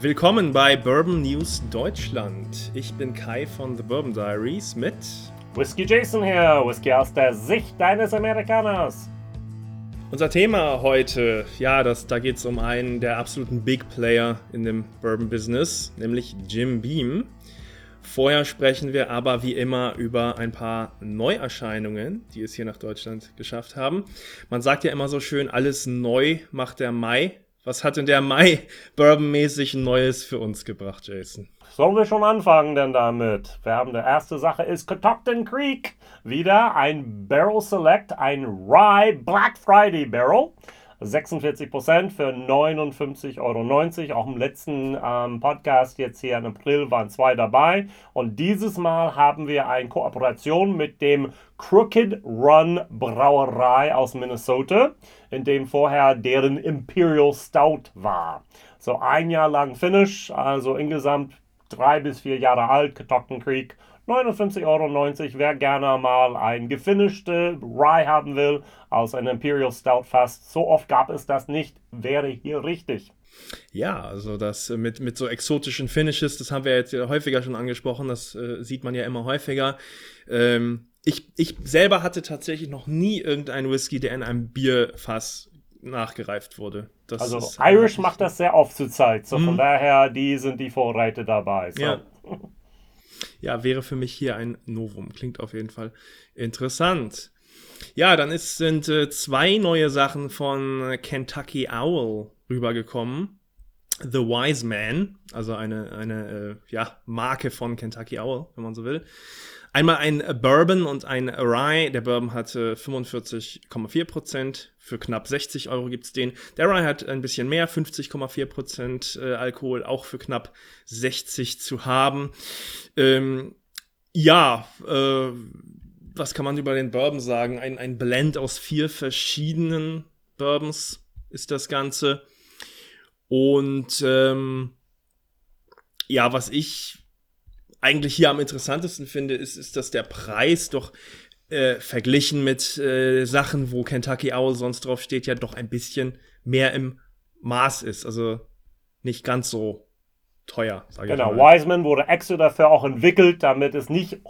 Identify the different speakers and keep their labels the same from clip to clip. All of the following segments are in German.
Speaker 1: Willkommen bei Bourbon News Deutschland. Ich bin Kai von The Bourbon Diaries mit
Speaker 2: Whisky Jason hier, Whisky aus der Sicht deines Amerikaners.
Speaker 1: Unser Thema heute, ja, das, da geht es um einen der absoluten Big Player in dem Bourbon Business, nämlich Jim Beam. Vorher sprechen wir aber wie immer über ein paar Neuerscheinungen, die es hier nach Deutschland geschafft haben. Man sagt ja immer so schön, alles neu macht der Mai. Was hat denn der Mai Bourbon-mäßig Neues für uns gebracht, Jason?
Speaker 2: Sollen wir schon anfangen denn damit? Wir haben die erste Sache ist Catoctin Creek. Wieder ein Barrel Select, ein Rye Black Friday Barrel. 46% für 59,90 Euro. Auch im letzten ähm, Podcast jetzt hier im April waren zwei dabei. Und dieses Mal haben wir eine Kooperation mit dem Crooked Run Brauerei aus Minnesota, in dem vorher deren Imperial Stout war. So ein Jahr lang Finish, also insgesamt drei bis vier Jahre alt, Catoctin Creek 59,90 Euro. Wer gerne mal ein gefinischte Rye haben will aus einem Imperial Stout fast, so oft gab es das nicht, wäre hier richtig.
Speaker 1: Ja, also das mit, mit so exotischen Finishes, das haben wir jetzt häufiger schon angesprochen, das äh, sieht man ja immer häufiger. Ähm, ich, ich selber hatte tatsächlich noch nie irgendeinen Whisky, der in einem Bierfass nachgereift wurde.
Speaker 2: Das also Irish macht das sehr oft zur Zeit, so von mhm. daher, die sind die Vorreiter dabei. So.
Speaker 1: Ja. ja, wäre für mich hier ein Novum. Klingt auf jeden Fall interessant. Ja, dann ist, sind äh, zwei neue Sachen von Kentucky Owl rübergekommen. The Wise Man, also eine, eine äh, ja, Marke von Kentucky Owl, wenn man so will. Einmal ein Bourbon und ein Rye. Der Bourbon hatte 45,4%. Für knapp 60 Euro gibt es den. Der Rye hat ein bisschen mehr, 50,4% äh, Alkohol, auch für knapp 60 zu haben. Ähm, ja, äh, was kann man über den Bourbon sagen? Ein, ein Blend aus vier verschiedenen Bourbons ist das Ganze. Und ähm, ja, was ich eigentlich hier am interessantesten finde, ist, ist, dass der Preis doch äh, verglichen mit äh, Sachen, wo Kentucky Owl sonst drauf steht, ja doch ein bisschen mehr im Maß ist. Also nicht ganz so teuer,
Speaker 2: sage genau, ich mal. Genau, Wiseman wurde extra dafür auch entwickelt, damit es nicht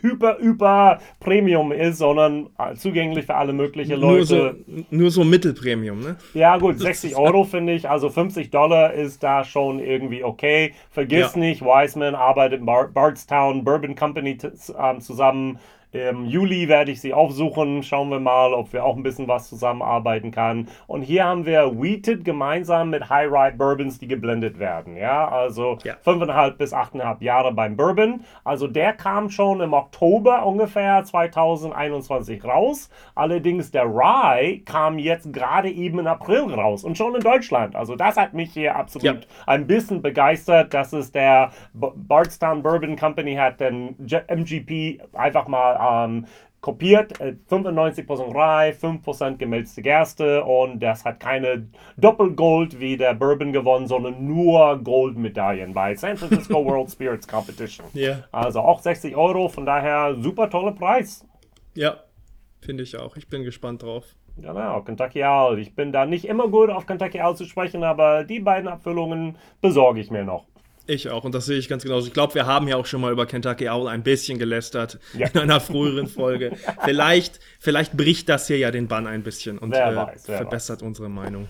Speaker 2: hyper, hyper Premium ist, sondern zugänglich für alle möglichen Leute.
Speaker 1: Nur so, nur so Mittelpremium, ne?
Speaker 2: Ja, gut, 60 Euro finde ich, also 50 Dollar ist da schon irgendwie okay. Vergiss ja. nicht, Wiseman arbeitet in Bardstown Bourbon Company ähm, zusammen. Im Juli werde ich sie aufsuchen. Schauen wir mal, ob wir auch ein bisschen was zusammenarbeiten können. Und hier haben wir Wheated gemeinsam mit High Rye Bourbons, die geblendet werden. Ja, also ja. 5,5 bis 8,5 Jahre beim Bourbon. Also der kam schon im Oktober ungefähr 2021 raus. Allerdings der Rye kam jetzt gerade eben im April raus und schon in Deutschland. Also das hat mich hier absolut ja. ein bisschen begeistert, dass es der Bardstown Bourbon Company hat den MGP einfach mal ähm, kopiert. 95% äh, Rye, 5% gemälzte Gerste und das hat keine Doppelgold wie der Bourbon gewonnen, sondern nur Goldmedaillen bei San Francisco World Spirits Competition.
Speaker 1: Yeah.
Speaker 2: Also auch 60 Euro, von daher super toller Preis.
Speaker 1: Ja, finde ich auch. Ich bin gespannt drauf.
Speaker 2: Genau, Kentucky Owl. Ich bin da nicht immer gut auf Kentucky Owl zu sprechen, aber die beiden Abfüllungen besorge ich mir noch.
Speaker 1: Ich auch, und das sehe ich ganz genauso. Ich glaube, wir haben ja auch schon mal über Kentucky Owl ein bisschen gelästert ja. in einer früheren Folge. vielleicht, vielleicht bricht das hier ja den Bann ein bisschen und äh, weiß, verbessert weiß. unsere Meinung.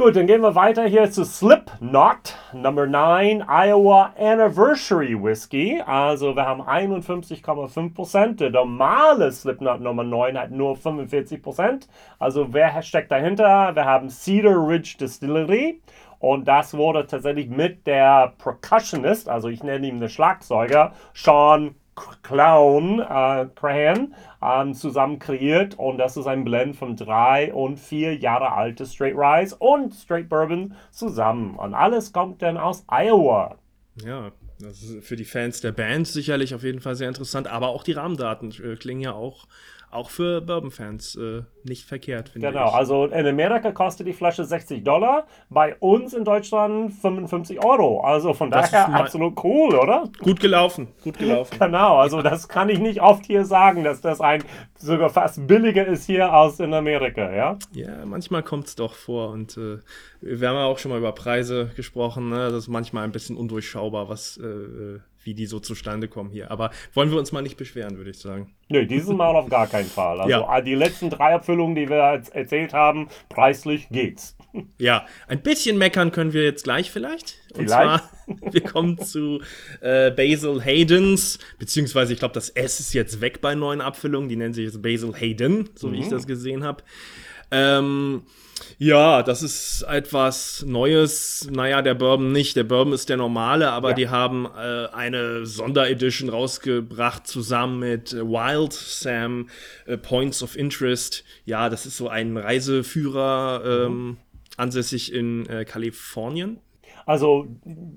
Speaker 2: Gut, dann gehen wir weiter hier zu Slipknot, Number 9, Iowa Anniversary Whiskey. Also wir haben 51,5%. Der normale Slipknot Nummer 9 hat nur 45%. Also wer steckt dahinter? Wir haben Cedar Ridge Distillery und das wurde tatsächlich mit der Percussionist, also ich nenne ihn den Schlagzeuger, Sean Clown äh, Crahan ähm, zusammen kreiert und das ist ein Blend von drei und vier Jahre alte Straight Rise und Straight Bourbon zusammen und alles kommt dann aus Iowa.
Speaker 1: Ja, das ist für die Fans der Band sicherlich auf jeden Fall sehr interessant, aber auch die Rahmendaten äh, klingen ja auch auch für Bourbon-Fans äh, nicht verkehrt,
Speaker 2: finde genau, ich. Genau, also in Amerika kostet die Flasche 60 Dollar, bei uns in Deutschland 55 Euro. Also von das daher absolut cool, oder?
Speaker 1: Gut gelaufen, gut gelaufen.
Speaker 2: genau, also das kann ich nicht oft hier sagen, dass das ein sogar fast billiger ist hier als in Amerika, ja?
Speaker 1: Ja, manchmal kommt es doch vor und äh, wir haben ja auch schon mal über Preise gesprochen, ne? das ist manchmal ein bisschen undurchschaubar, was äh, wie die so zustande kommen hier. Aber wollen wir uns mal nicht beschweren, würde ich sagen.
Speaker 2: Nö, dieses Mal auf gar keinen Fall. Also ja. die letzten drei Abfüllungen, die wir erzählt haben, preislich geht's.
Speaker 1: Ja, ein bisschen meckern können wir jetzt gleich vielleicht.
Speaker 2: Und vielleicht.
Speaker 1: zwar, wir kommen zu äh, Basil Haydens, beziehungsweise ich glaube, das S ist jetzt weg bei neuen Abfüllungen. Die nennen sich jetzt Basil Hayden, so mhm. wie ich mhm. das gesehen habe. Ähm, ja, das ist etwas Neues. Naja, der Bourbon nicht. Der Bourbon ist der normale, aber ja. die haben äh, eine Sonderedition rausgebracht zusammen mit Wild Sam äh, Points of Interest. Ja, das ist so ein Reiseführer ähm, mhm. ansässig in äh, Kalifornien.
Speaker 2: Also,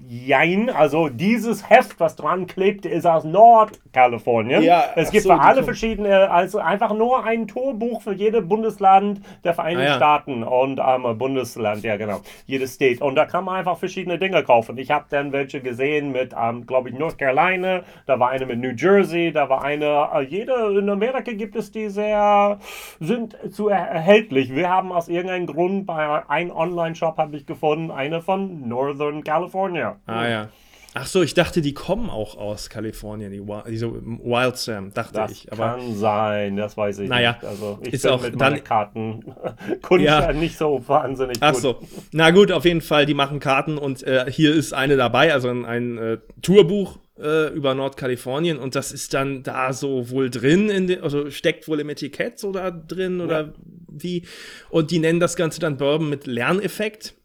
Speaker 2: jein, also dieses Heft, was dran klebte, ist aus Nordkalifornien. Ja, es gibt so, für alle verschiedene, also einfach nur ein Torbuch für jedes Bundesland der Vereinigten ah, ja. Staaten und ähm, Bundesland, ja genau, jedes State. Und da kann man einfach verschiedene Dinge kaufen. Ich habe dann welche gesehen mit, ähm, glaube ich, North Carolina, da war eine mit New Jersey, da war eine, äh, jede, in Amerika gibt es die sehr, sind zu erhältlich. Wir haben aus irgendeinem Grund bei einem Online-Shop, habe ich gefunden, eine von Northern Northern California.
Speaker 1: Ah ja. Ach so, ich dachte, die kommen auch aus Kalifornien, die diese Wild Sam, dachte
Speaker 2: das
Speaker 1: ich.
Speaker 2: Aber kann sein, das weiß ich
Speaker 1: naja,
Speaker 2: nicht. Also ich
Speaker 1: ist bin auch
Speaker 2: mit dann, Karten Kunst ja. nicht so wahnsinnig
Speaker 1: Ach so, na gut, auf jeden Fall, die machen Karten und äh, hier ist eine dabei, also ein, ein äh, Tourbuch äh, über Nordkalifornien und das ist dann da so wohl drin, in den, also steckt wohl im Etikett so da drin oder ja. wie. Und die nennen das Ganze dann Bourbon mit Lerneffekt.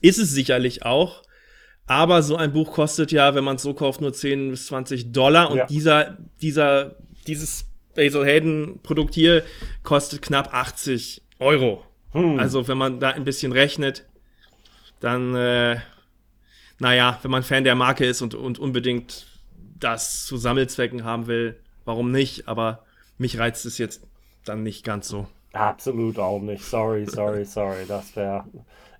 Speaker 1: Ist es sicherlich auch. Aber so ein Buch kostet ja, wenn man es so kauft, nur 10 bis 20 Dollar. Und ja. dieser, dieser, dieses Basil Hayden Produkt hier kostet knapp 80 Euro. Hm. Also, wenn man da ein bisschen rechnet, dann, äh, naja, wenn man Fan der Marke ist und, und unbedingt das zu Sammelzwecken haben will, warum nicht? Aber mich reizt es jetzt dann nicht ganz so.
Speaker 2: Absolut auch nicht. Sorry, sorry, sorry. Das wäre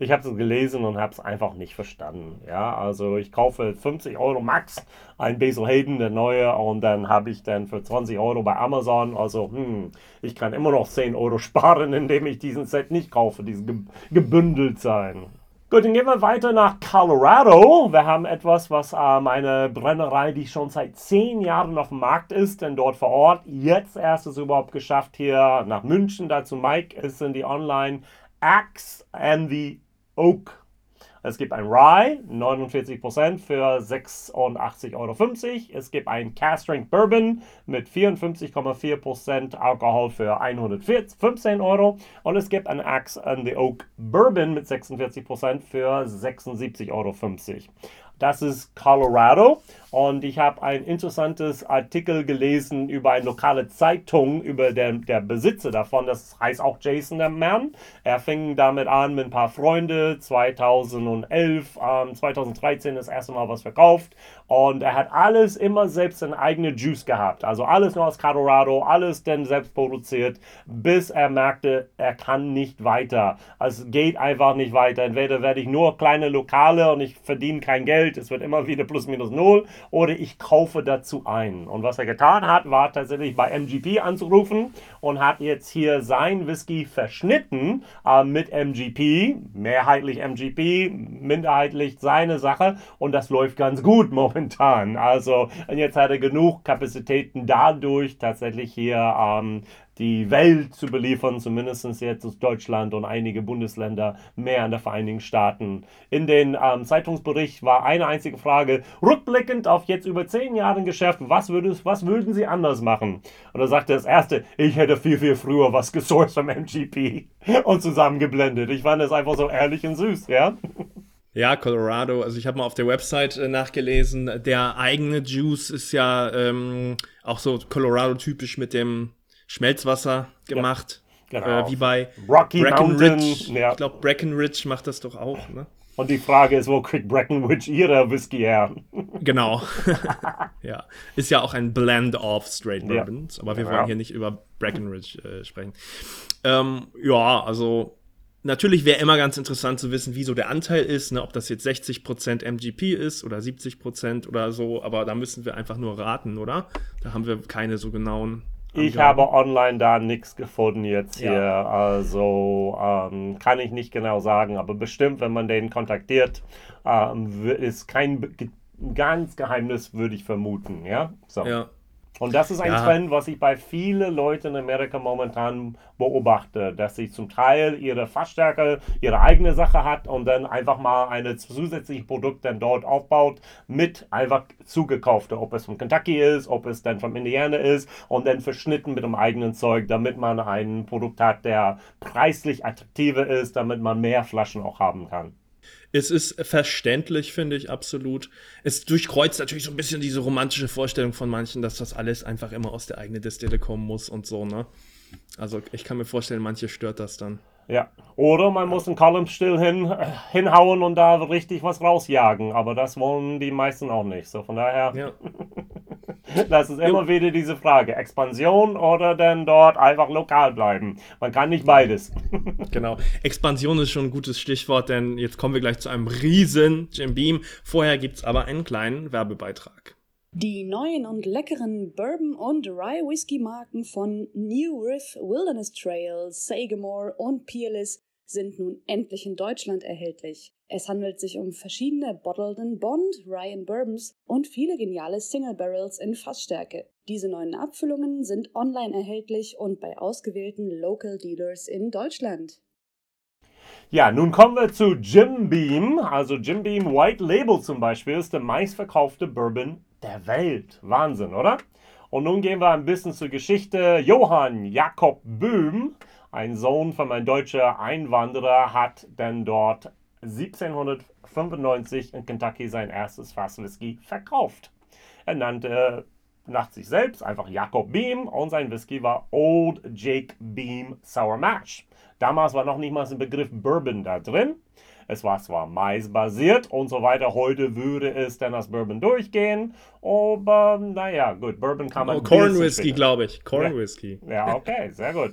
Speaker 2: ich habe es gelesen und habe es einfach nicht verstanden. Ja, also ich kaufe 50 Euro max ein Basil Hayden, der neue, und dann habe ich dann für 20 Euro bei Amazon. Also, hm, ich kann immer noch 10 Euro sparen, indem ich diesen Set nicht kaufe, diesen ge gebündelt sein. Gut, dann gehen wir weiter nach Colorado. Wir haben etwas, was äh, meine Brennerei, die schon seit zehn Jahren auf dem Markt ist, denn dort vor Ort jetzt erst es überhaupt geschafft, hier nach München. Dazu Mike ist in die Online Axe and the Oak. Es gibt ein Rye, 49% für 86,50 Euro. Es gibt ein Cast Strength Bourbon mit 54,4% Alkohol für 115 Euro. Und es gibt ein Axe and the Oak Bourbon mit 46% für 76,50 Euro. Das ist Colorado. Und ich habe ein interessantes Artikel gelesen über eine lokale Zeitung, über den der Besitzer davon. Das heißt auch Jason der Mann. Er fing damit an mit ein paar Freunden. 2011, ähm, 2013 das erste Mal was verkauft. Und er hat alles immer selbst in eigene Juice gehabt. Also alles nur aus Colorado, alles denn selbst produziert, bis er merkte, er kann nicht weiter. Es geht einfach nicht weiter. Entweder werde ich nur kleine Lokale und ich verdiene kein Geld. Es wird immer wieder plus minus null oder ich kaufe dazu ein. Und was er getan hat, war tatsächlich bei MGP anzurufen und hat jetzt hier sein Whisky verschnitten äh, mit MGP, mehrheitlich MGP, minderheitlich seine Sache und das läuft ganz gut momentan. Also jetzt hat er genug Kapazitäten dadurch tatsächlich hier ähm, die Welt zu beliefern, zumindest jetzt aus Deutschland und einige Bundesländer mehr an der Vereinigten Staaten. In den ähm, Zeitungsbericht war eine einzige Frage, rückblickend auf jetzt über zehn Jahre Geschäft, was, würdest, was würden Sie anders machen? Und da sagte das Erste, ich hätte viel, viel früher was gesourced vom MGP und zusammengeblendet. Ich fand das einfach so ehrlich und süß, ja?
Speaker 1: Ja, Colorado. Also ich habe mal auf der Website äh, nachgelesen, der eigene Juice ist ja ähm, auch so Colorado-typisch mit dem Schmelzwasser gemacht. Genau. Äh, wie bei
Speaker 2: Rocky Breckenridge.
Speaker 1: Ja. Ich glaube, Breckenridge macht das doch auch. Ne?
Speaker 2: Und die Frage ist, wo kriegt Breckenridge ihre Whisky her?
Speaker 1: Genau. ja. Ist ja auch ein Blend of Straight Bourbons, ja. aber wir wollen ja. hier nicht über Breckenridge äh, sprechen. Ähm, ja, also natürlich wäre immer ganz interessant zu wissen, wie so der Anteil ist, ne, ob das jetzt 60% MGP ist oder 70% oder so, aber da müssen wir einfach nur raten, oder? Da haben wir keine so genauen
Speaker 2: ich habe online da nichts gefunden jetzt hier. Ja. Also ähm, kann ich nicht genau sagen, aber bestimmt, wenn man den kontaktiert, ähm, ist kein ganz Geheimnis, würde ich vermuten. Ja.
Speaker 1: So. ja.
Speaker 2: Und das ist ein ja. Trend, was ich bei vielen Leuten in Amerika momentan beobachte, dass sie zum Teil ihre Fassstärke, ihre eigene Sache hat und dann einfach mal ein zusätzliches Produkt dann dort aufbaut mit einfach zugekaufte, ob es von Kentucky ist, ob es dann von Indiana ist und dann verschnitten mit dem eigenen Zeug, damit man ein Produkt hat, der preislich attraktiver ist, damit man mehr Flaschen auch haben kann.
Speaker 1: Es ist verständlich, finde ich, absolut. Es durchkreuzt natürlich so ein bisschen diese romantische Vorstellung von manchen, dass das alles einfach immer aus der eigenen Destille kommen muss und so, ne? Also ich kann mir vorstellen, manche stört das dann.
Speaker 2: Ja. Oder man muss einen Column still hin, hinhauen und da richtig was rausjagen. Aber das wollen die meisten auch nicht. So von daher. Ja. das ist immer wieder diese Frage. Expansion oder denn dort einfach lokal bleiben. Man kann nicht beides.
Speaker 1: genau. Expansion ist schon ein gutes Stichwort, denn jetzt kommen wir gleich zu einem riesen Jim Beam. Vorher gibt es aber einen kleinen Werbebeitrag.
Speaker 3: Die neuen und leckeren Bourbon- und Rye-Whisky-Marken von New Riff, Wilderness Trail, Sagamore und Peerless sind nun endlich in Deutschland erhältlich. Es handelt sich um verschiedene Bottled and Bond, Rye and Bourbons und viele geniale Single Barrels in Fassstärke. Diese neuen Abfüllungen sind online erhältlich und bei ausgewählten Local Dealers in Deutschland.
Speaker 2: Ja, nun kommen wir zu Jim Beam. Also Jim Beam White Label zum Beispiel ist der meistverkaufte Bourbon der Welt. Wahnsinn, oder? Und nun gehen wir ein bisschen zur Geschichte. Johann Jakob Böhm, ein Sohn von einem deutschen Einwanderer, hat dann dort 1795 in Kentucky sein erstes Fass Whisky verkauft. Er nannte nach sich selbst einfach Jakob Beam und sein Whisky war Old Jake Beam Sour Mash. Damals war noch nicht mal ein Begriff Bourbon da drin. Es war zwar maisbasiert und so weiter. Heute würde es dann als Bourbon durchgehen. Aber naja, gut, Bourbon kann man. Oh,
Speaker 1: Corn Whisky, glaube ich. Corn
Speaker 2: ja.
Speaker 1: Whisky.
Speaker 2: Ja, okay, sehr gut.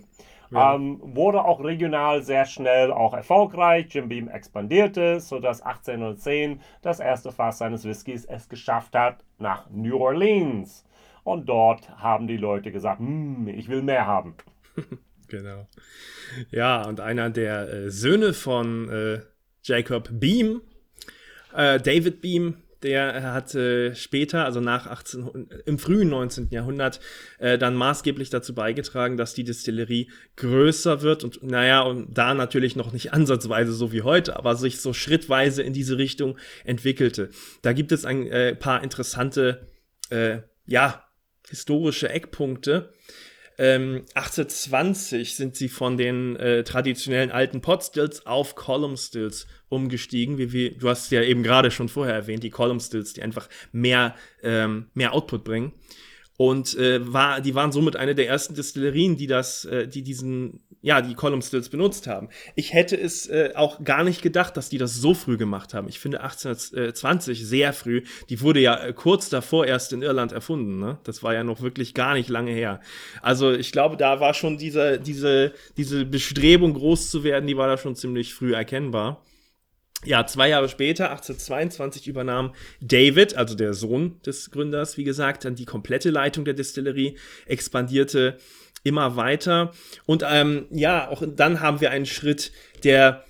Speaker 2: Ja. Ähm, wurde auch regional sehr schnell auch erfolgreich. Jim Beam expandierte, sodass 1810 das erste Fass seines Whiskys es geschafft hat nach New Orleans. Und dort haben die Leute gesagt, hm, ich will mehr haben.
Speaker 1: genau. Ja, und einer der äh, Söhne von äh, Jacob Beam. Äh, David Beam, der hat äh, später, also nach 18, im frühen 19. Jahrhundert, äh, dann maßgeblich dazu beigetragen, dass die Distillerie größer wird und naja, und da natürlich noch nicht ansatzweise so wie heute, aber sich so schrittweise in diese Richtung entwickelte. Da gibt es ein äh, paar interessante, äh, ja, historische Eckpunkte. Ähm, 1820 sind sie von den äh, traditionellen alten Potstills auf Column Stills umgestiegen, wie, wie du hast ja eben gerade schon vorher erwähnt, die Column Stills, die einfach mehr, ähm, mehr Output bringen. Und äh, war, die waren somit eine der ersten Destillerien, die das, äh, die diesen, ja, die Column Stills benutzt haben. Ich hätte es äh, auch gar nicht gedacht, dass die das so früh gemacht haben. Ich finde 1820 sehr früh. Die wurde ja äh, kurz davor erst in Irland erfunden. Ne? Das war ja noch wirklich gar nicht lange her. Also ich glaube, da war schon diese, diese, diese Bestrebung groß zu werden, die war da schon ziemlich früh erkennbar. Ja, zwei Jahre später, 1822, übernahm David, also der Sohn des Gründers, wie gesagt, dann die komplette Leitung der Distillerie, expandierte immer weiter. Und ähm, ja, auch dann haben wir einen Schritt, der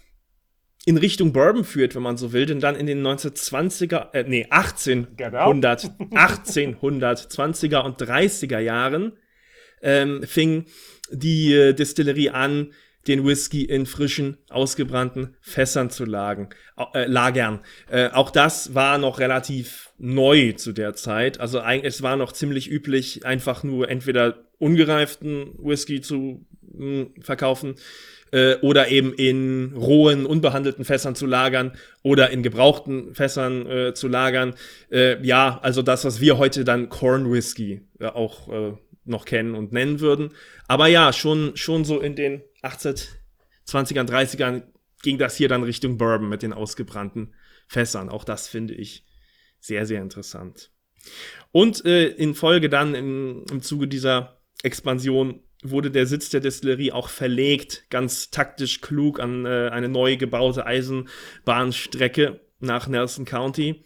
Speaker 1: in Richtung Bourbon führt, wenn man so will, denn dann in den 1920er, äh, nee, 1800, genau. 1820er und 30er Jahren ähm, fing die äh, Distillerie an, den Whisky in frischen, ausgebrannten Fässern zu lagen, äh, lagern. Äh, auch das war noch relativ neu zu der Zeit. Also eigentlich, es war noch ziemlich üblich, einfach nur entweder ungereiften Whisky zu mh, hm, verkaufen äh, oder eben in rohen, unbehandelten Fässern zu lagern oder in gebrauchten Fässern äh, zu lagern. Äh, ja, also das, was wir heute dann Corn Whisky äh, auch äh, noch kennen und nennen würden. Aber ja, schon, schon so in den 1820ern, 30ern ging das hier dann Richtung Bourbon mit den ausgebrannten Fässern. Auch das finde ich sehr, sehr interessant. Und äh, in Folge dann in, im Zuge dieser Expansion wurde der Sitz der Destillerie auch verlegt, ganz taktisch klug an äh, eine neu gebaute Eisenbahnstrecke nach Nelson County.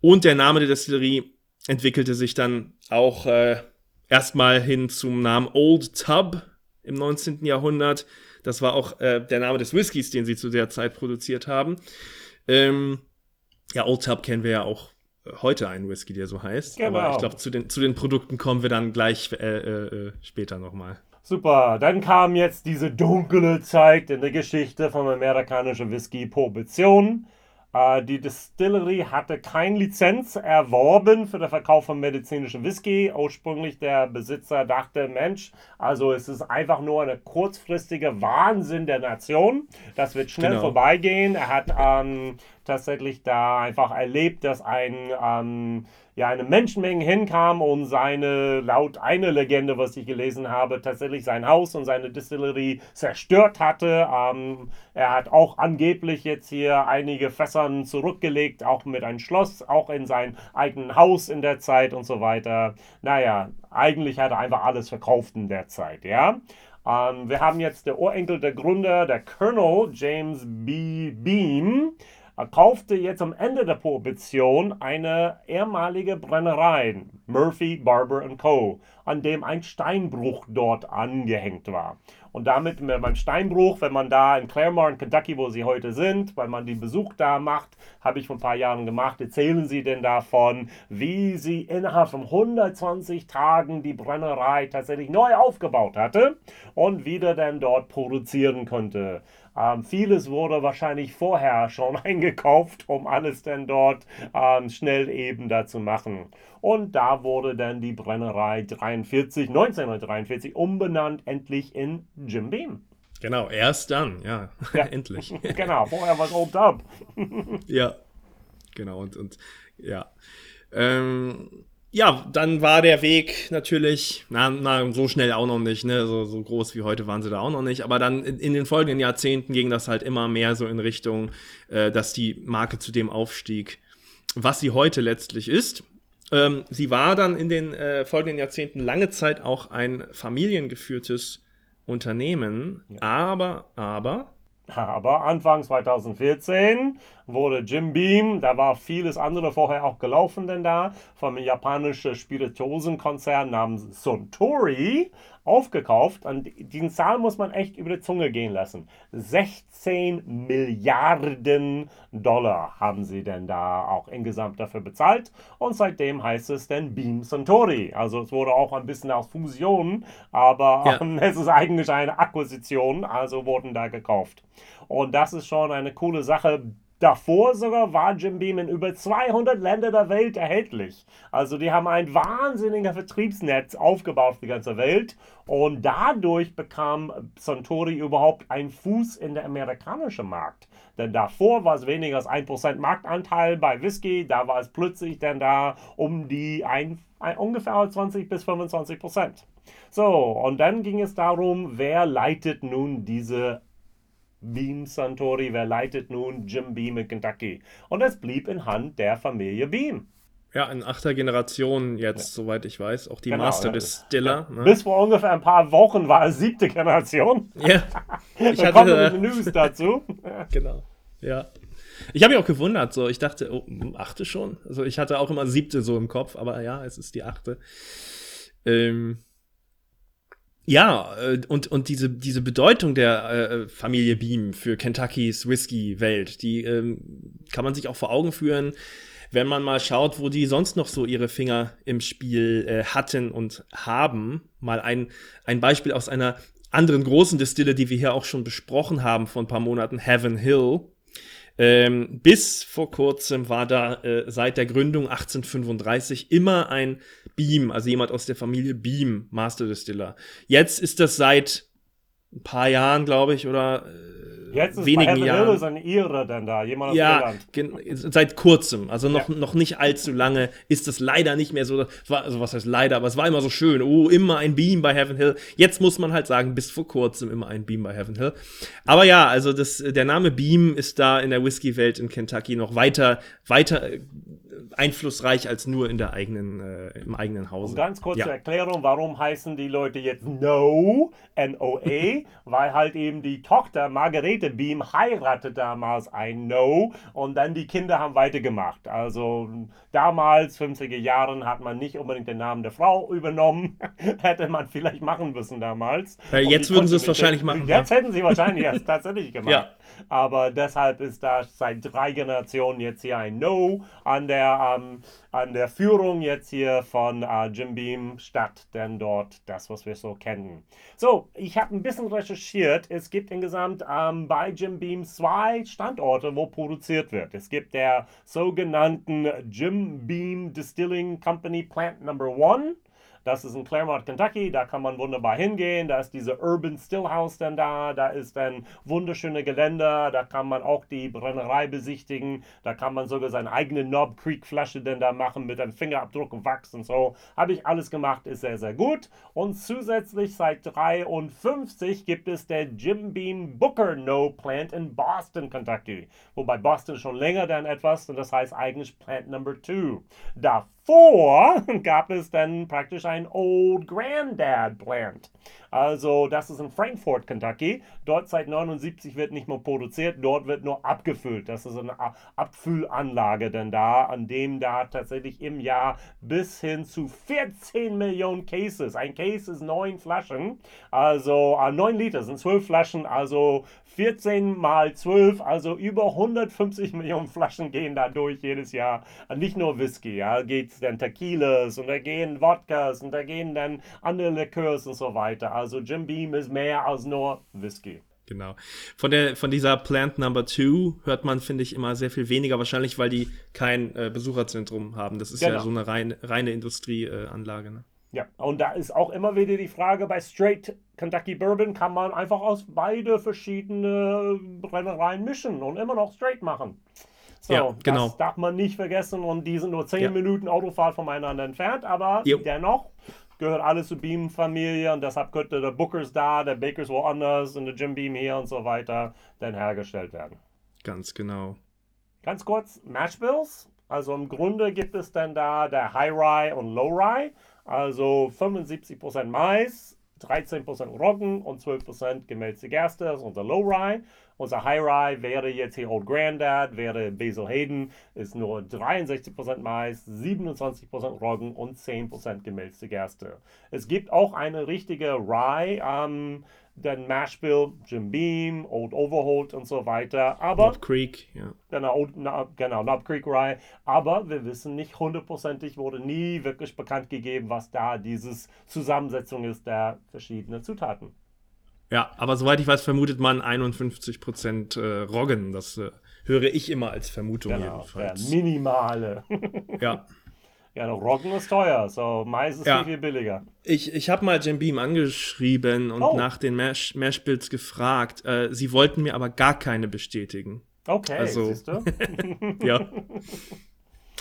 Speaker 1: Und der Name der Destillerie entwickelte sich dann auch äh, erstmal hin zum Namen Old Tub im 19. Jahrhundert. Das war auch äh, der Name des Whiskys, den sie zu der Zeit produziert haben. Ähm, ja, Old Tub kennen wir ja auch heute einen Whisky, der so heißt. Genau. Aber ich glaube, zu den, zu den Produkten kommen wir dann gleich äh, äh, später nochmal.
Speaker 2: Super, dann kam jetzt diese dunkle Zeit in der Geschichte von amerikanischer Whisky-Prohibition. Äh, die Distillery hatte keine Lizenz erworben für den Verkauf von medizinischem Whisky. Ursprünglich der Besitzer dachte, Mensch, also es ist einfach nur eine kurzfristige Wahnsinn der Nation. Das wird schnell genau. vorbeigehen. Er hat ähm, tatsächlich da einfach erlebt, dass ein ähm, ja, eine Menschenmenge hinkam und seine, laut einer Legende, was ich gelesen habe, tatsächlich sein Haus und seine Distillerie zerstört hatte. Ähm, er hat auch angeblich jetzt hier einige Fässern zurückgelegt, auch mit einem Schloss, auch in sein eigenes Haus in der Zeit und so weiter. Naja, eigentlich hat er einfach alles verkauft in der Zeit, ja. Ähm, wir haben jetzt der Urenkel der Gründer, der Colonel James B. Beam kaufte jetzt am Ende der Prohibition eine ehemalige Brennerei, Murphy, Barber Co., an dem ein Steinbruch dort angehängt war. Und damit beim Steinbruch, wenn man da in Claremore in Kentucky, wo sie heute sind, weil man den Besuch da macht, habe ich vor ein paar Jahren gemacht, erzählen sie denn davon, wie sie innerhalb von 120 Tagen die Brennerei tatsächlich neu aufgebaut hatte und wieder dann dort produzieren konnte. Ähm, vieles wurde wahrscheinlich vorher schon eingekauft, um alles dann dort ähm, schnell eben da zu machen. Und da wurde dann die Brennerei 43, 1943 umbenannt, endlich in Jim Beam.
Speaker 1: Genau, erst dann, ja, ja. endlich.
Speaker 2: genau, vorher war es Old Dub.
Speaker 1: ja, genau, und, und ja. Ähm, ja, dann war der Weg natürlich, na, na, so schnell auch noch nicht, ne, so, so groß wie heute waren sie da auch noch nicht, aber dann in, in den folgenden Jahrzehnten ging das halt immer mehr so in Richtung, äh, dass die Marke zu dem aufstieg, was sie heute letztlich ist. Ähm, sie war dann in den äh, folgenden Jahrzehnten lange Zeit auch ein familiengeführtes Unternehmen, ja. aber, aber,
Speaker 2: aber Anfang 2014 wurde Jim Beam, da war vieles andere vorher auch gelaufen denn da, vom japanischen Spirituosenkonzern namens Suntory aufgekauft. Und diesen Zahl muss man echt über die Zunge gehen lassen. 16 Milliarden Dollar haben sie denn da auch insgesamt dafür bezahlt. Und seitdem heißt es dann Beam Suntory. Also es wurde auch ein bisschen aus Fusion, aber ja. es ist eigentlich eine Akquisition, also wurden da gekauft. Und das ist schon eine coole Sache. Davor sogar war Jim Beam in über 200 Länder der Welt erhältlich. Also die haben ein wahnsinniger Vertriebsnetz aufgebaut auf die ganze Welt und dadurch bekam Suntory überhaupt einen Fuß in der amerikanischen Markt. Denn davor war es weniger als 1% Marktanteil bei Whisky, da war es plötzlich dann da um die ein, ein, ungefähr 20 bis 25% So, und dann ging es darum, wer leitet nun diese Beam Santori, wer leitet nun Jim Beam in Kentucky? Und es blieb in Hand der Familie Beam.
Speaker 1: Ja, in achter Generation jetzt, ja. soweit ich weiß, auch die genau, Master Distiller.
Speaker 2: Ja. Ne? Bis vor ungefähr ein paar Wochen war es siebte Generation.
Speaker 1: Ja.
Speaker 2: Ich hatte, kommen mit News dazu.
Speaker 1: genau. Ja. Ich habe mich auch gewundert, so ich dachte, oh, achte schon. Also ich hatte auch immer siebte so im Kopf, aber ja, es ist die achte. Ähm, ja, äh, und, und diese, diese Bedeutung der äh, Familie Beam für Kentuckys Whisky-Welt, die ähm, kann man sich auch vor Augen führen, wenn man mal schaut, wo die sonst noch so ihre Finger im Spiel äh, hatten und haben. Mal ein, ein Beispiel aus einer anderen großen Distille, die wir hier auch schon besprochen haben vor ein paar Monaten, Heaven Hill. Ähm, bis vor kurzem war da äh, seit der Gründung 1835 immer ein Beam, also jemand aus der Familie Beam, Master Distiller. Jetzt ist das seit ein paar Jahren, glaube ich, oder
Speaker 2: äh, Jetzt ist
Speaker 1: wenigen bei Jahren. Hill
Speaker 2: ist ein Ire denn da, jemand aus
Speaker 1: ja, seit kurzem, also noch, ja. noch nicht allzu lange ist es leider nicht mehr so, war, also was heißt leider, aber es war immer so schön, oh, immer ein Beam bei Heaven Hill. Jetzt muss man halt sagen, bis vor kurzem immer ein Beam bei Heaven Hill. Aber ja, also das, der Name Beam ist da in der Whisky-Welt in Kentucky noch weiter, weiter einflussreich als nur in der eigenen, äh, im eigenen Hause. Und
Speaker 2: ganz kurze ja. Erklärung, warum heißen die Leute jetzt No, N-O-A, weil halt eben die Tochter Margarete Beam heiratet damals ein No und dann die Kinder haben weitergemacht. Also damals, 50er Jahren, hat man nicht unbedingt den Namen der Frau übernommen. Hätte man vielleicht machen müssen damals.
Speaker 1: Weil jetzt würden sie es wahrscheinlich machen.
Speaker 2: Jetzt ja. hätten sie wahrscheinlich es tatsächlich gemacht. Ja. Aber deshalb ist da seit drei Generationen jetzt hier ein No an der, ähm, an der Führung jetzt hier von äh, Jim Beam statt, denn dort das, was wir so kennen. So, ich habe ein bisschen recherchiert. Es gibt insgesamt ähm, bei Jim Beam zwei Standorte, wo produziert wird. Es gibt der sogenannten Jim Beam Distilling Company Plant Number One. Das ist in Claremont, Kentucky. Da kann man wunderbar hingehen. Da ist diese Urban Stillhouse dann da. Da ist ein wunderschöne Geländer. Da kann man auch die Brennerei besichtigen. Da kann man sogar seine eigene Knob Creek Flasche dann da machen mit einem Fingerabdruck und Wachs und so. Habe ich alles gemacht. Ist sehr, sehr gut. Und zusätzlich seit 53 gibt es der Jim Beam Booker No Plant in Boston, Kentucky. Wobei Boston schon länger dann etwas und das heißt eigentlich Plant Number 2. Davor Davor gab es dann praktisch ein Old Granddad Plant. Also das ist in Frankfort, Kentucky. Dort seit 79 wird nicht mehr produziert, dort wird nur abgefüllt. Das ist eine Abfüllanlage denn da, an dem da tatsächlich im Jahr bis hin zu 14 Millionen Cases. Ein Case ist neun Flaschen, also äh, 9 Liter sind 12 Flaschen, also 14 mal 12, also über 150 Millionen Flaschen gehen da durch jedes Jahr. Nicht nur Whisky, ja, geht es dann Tequilas und da gehen Wodkas und da gehen dann andere Likörs und so weiter. Also Jim Beam ist mehr als nur Whisky.
Speaker 1: Genau. Von, der, von dieser Plant Number 2 hört man, finde ich, immer sehr viel weniger, wahrscheinlich, weil die kein äh, Besucherzentrum haben. Das ist genau. ja so eine rein, reine Industrieanlage. Äh, ne?
Speaker 2: Ja, und da ist auch immer wieder die Frage, bei Straight Kentucky Bourbon kann man einfach aus beide verschiedene Brennereien mischen und immer noch straight machen. So, ja, genau. das darf man nicht vergessen und die sind nur 10 ja. Minuten Autofahrt voneinander entfernt, aber jo. dennoch gehört alles zur Beam-Familie und deshalb könnte der Bookers da, der Bakers woanders und der Jim Beam hier und so weiter dann hergestellt werden.
Speaker 1: Ganz genau.
Speaker 2: Ganz kurz, Mashbills. Also im Grunde gibt es dann da der High Rye und Low Rye. Also 75% Mais, 13% Roggen und 12% gemälzte Gerste, das ist unser Low Rye. Unser High Rye wäre jetzt hier Old Granddad, wäre Basil Hayden, ist nur 63% Mais, 27% Roggen und 10% gemälzte Gerste. Es gibt auch eine richtige Rye, ähm, dann Mashville, Jim Beam, Old Overholt und so weiter. Aber,
Speaker 1: Knob Creek, ja.
Speaker 2: Genau, genau, Knob Creek Rye. Aber wir wissen nicht hundertprozentig, wurde nie wirklich bekannt gegeben, was da diese Zusammensetzung ist der verschiedenen Zutaten.
Speaker 1: Ja, aber soweit ich weiß, vermutet man 51% äh, Roggen. Das äh, höre ich immer als Vermutung
Speaker 2: genau, jedenfalls. Der minimale.
Speaker 1: ja.
Speaker 2: Ja, Roggen ist teuer, so Mais ist ja. viel, viel billiger.
Speaker 1: Ich, ich habe mal Jim Beam angeschrieben und oh. nach den Mash, Mashbills gefragt. Äh, sie wollten mir aber gar keine bestätigen.
Speaker 2: Okay, also, siehst du?
Speaker 1: ja.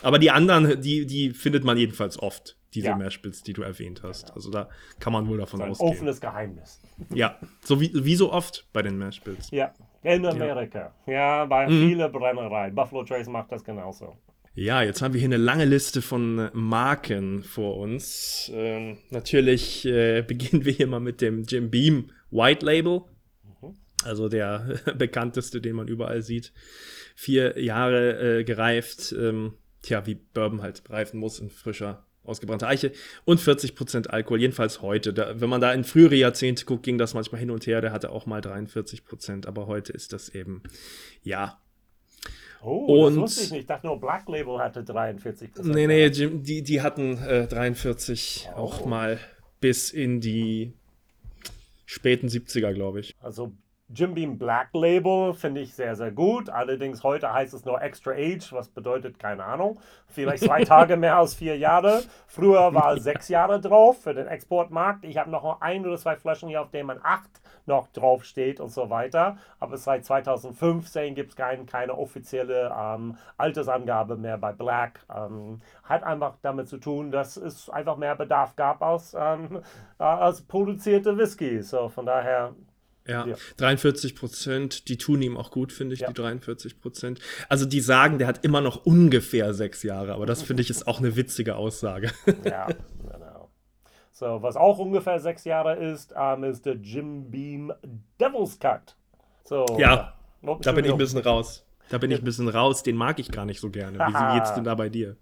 Speaker 1: Aber die anderen, die, die findet man jedenfalls oft, diese ja. Mashbills, die du erwähnt hast. Also da kann man wohl davon
Speaker 2: ein
Speaker 1: ausgehen.
Speaker 2: offenes Geheimnis.
Speaker 1: Ja, so wie, wie so oft bei den Mashbills.
Speaker 2: Ja, in Amerika. Ja, bei mhm. vielen Brennereien. Buffalo Trace macht das genauso.
Speaker 1: Ja, jetzt haben wir hier eine lange Liste von Marken vor uns. Ähm, natürlich äh, beginnen wir hier mal mit dem Jim Beam White Label. Mhm. Also der bekannteste, den man überall sieht. Vier Jahre äh, gereift. Ähm, tja, wie Bourbon halt reifen muss in frischer, ausgebrannter Eiche. Und 40% Alkohol, jedenfalls heute. Da, wenn man da in frühere Jahrzehnte guckt, ging das manchmal hin und her. Der hatte auch mal 43%, aber heute ist das eben, ja,
Speaker 2: Oh, und, das wusste ich nicht. Ich dachte nur, Black Label hatte 43%
Speaker 1: Nee, nee, Jim, die, die hatten äh, 43 oh. auch mal bis in die späten 70er, glaube ich.
Speaker 2: Also Jim Beam Black Label finde ich sehr, sehr gut. Allerdings heute heißt es nur Extra Age, was bedeutet, keine Ahnung, vielleicht zwei Tage mehr als vier Jahre. Früher war es sechs Jahre drauf für den Exportmarkt. Ich habe noch ein oder zwei Flaschen hier, auf denen man acht noch draufsteht und so weiter. Aber seit 2015 gibt es kein, keine offizielle ähm, Altersangabe mehr bei Black. Ähm, hat einfach damit zu tun, dass es einfach mehr Bedarf gab als, ähm, äh, als produzierte Whisky. So von daher
Speaker 1: ja, ja, 43 Prozent, die tun ihm auch gut, finde ich, ja. die 43 Prozent. Also die sagen, der hat immer noch ungefähr sechs Jahre, aber das finde ich ist auch eine witzige Aussage.
Speaker 2: Ja, genau. So, was auch ungefähr sechs Jahre ist, ähm, ist der Jim Beam Devil's Cut.
Speaker 1: So, ja, äh, da bin ich ein bisschen raus. Da bin ich ein bisschen raus, den mag ich gar nicht so gerne. Wie geht's denn da bei dir?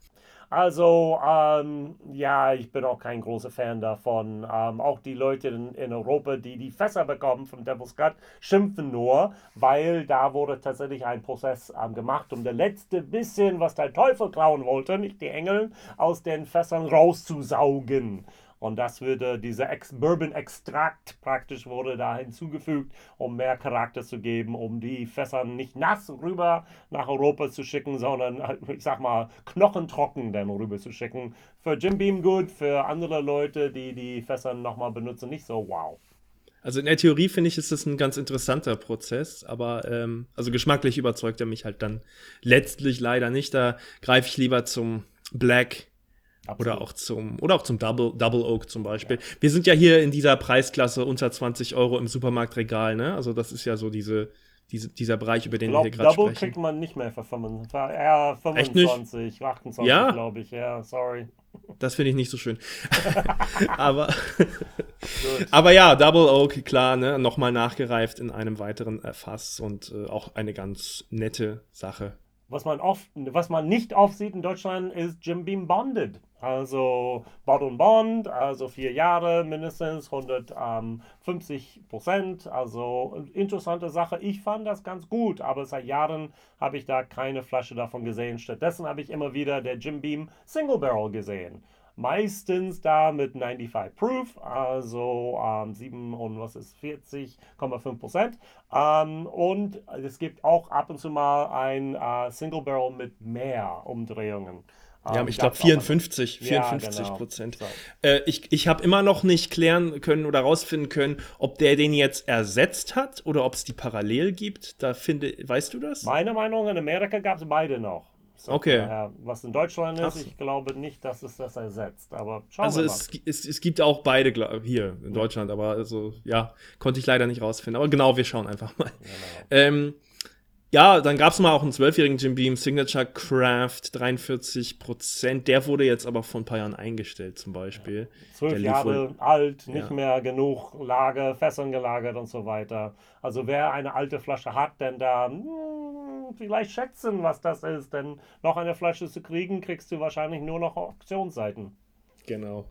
Speaker 2: Also, ähm, ja, ich bin auch kein großer Fan davon. Ähm, auch die Leute in, in, Europa, die die Fässer bekommen vom Devil's Cut, schimpfen nur, weil da wurde tatsächlich ein Prozess ähm, gemacht, um das letzte bisschen, was der Teufel klauen wollte, nicht die Engel, aus den Fässern rauszusaugen. Und das würde, dieser Ex Bourbon-Extrakt praktisch wurde da hinzugefügt, um mehr Charakter zu geben, um die Fässer nicht nass rüber nach Europa zu schicken, sondern, ich sag mal, knochentrocken dann rüber zu schicken. Für Jim Beam gut, für andere Leute, die die Fässer nochmal benutzen, nicht so wow.
Speaker 1: Also in der Theorie finde ich, ist das ein ganz interessanter Prozess, aber ähm, also geschmacklich überzeugt er mich halt dann letztlich leider nicht. Da greife ich lieber zum Black Absolut. Oder auch zum, oder auch zum Double, Double Oak zum Beispiel. Ja. Wir sind ja hier in dieser Preisklasse unter 20 Euro im Supermarktregal, ne? Also das ist ja so diese, diese dieser Bereich, über den glaub, wir gerade sprechen. Double
Speaker 2: kriegt man nicht mehr für 25, ja, 25 28, ja? glaube ich. Ja, sorry.
Speaker 1: Das finde ich nicht so schön. aber, aber ja, Double Oak, klar, ne? nochmal nachgereift in einem weiteren Fass und äh, auch eine ganz nette Sache.
Speaker 2: Was man, oft, was man nicht oft sieht in Deutschland ist Jim Beam Bonded. Also Bond und Bond, also vier Jahre mindestens, 150 Prozent. Also interessante Sache. Ich fand das ganz gut, aber seit Jahren habe ich da keine Flasche davon gesehen. Stattdessen habe ich immer wieder der Jim Beam Single Barrel gesehen meistens da mit 95 Proof, also ähm, 7 und was ist 40,5 Prozent. Ähm, und es gibt auch ab und zu mal ein äh, Single Barrel mit mehr Umdrehungen.
Speaker 1: Ja, ähm, ich glaube 54, 54 ja, Prozent. Genau. So. Äh, ich ich habe immer noch nicht klären können oder rausfinden können, ob der den jetzt ersetzt hat oder ob es die parallel gibt. Da finde, weißt du das?
Speaker 2: Meine Meinung, in Amerika gab es beide noch.
Speaker 1: So, okay. Daher,
Speaker 2: was in Deutschland ist, ich glaube nicht, dass es das ersetzt. Aber schauen
Speaker 1: also wir mal. Also es, es, gibt auch beide hier in Deutschland, aber also ja, konnte ich leider nicht rausfinden. Aber genau, wir schauen einfach mal. Genau. Ähm, ja, dann gab es mal auch einen zwölfjährigen Jim Beam Signature Craft, 43 Prozent. Der wurde jetzt aber vor ein paar Jahren eingestellt, zum Beispiel.
Speaker 2: Zwölf ja. Jahre alt, nicht ja. mehr genug Lager, Fässern gelagert und so weiter. Also wer eine alte Flasche hat, denn da mh, hm, vielleicht schätzen, was das ist. Denn noch eine Flasche zu kriegen, kriegst du wahrscheinlich nur noch Auktionsseiten.
Speaker 1: Genau.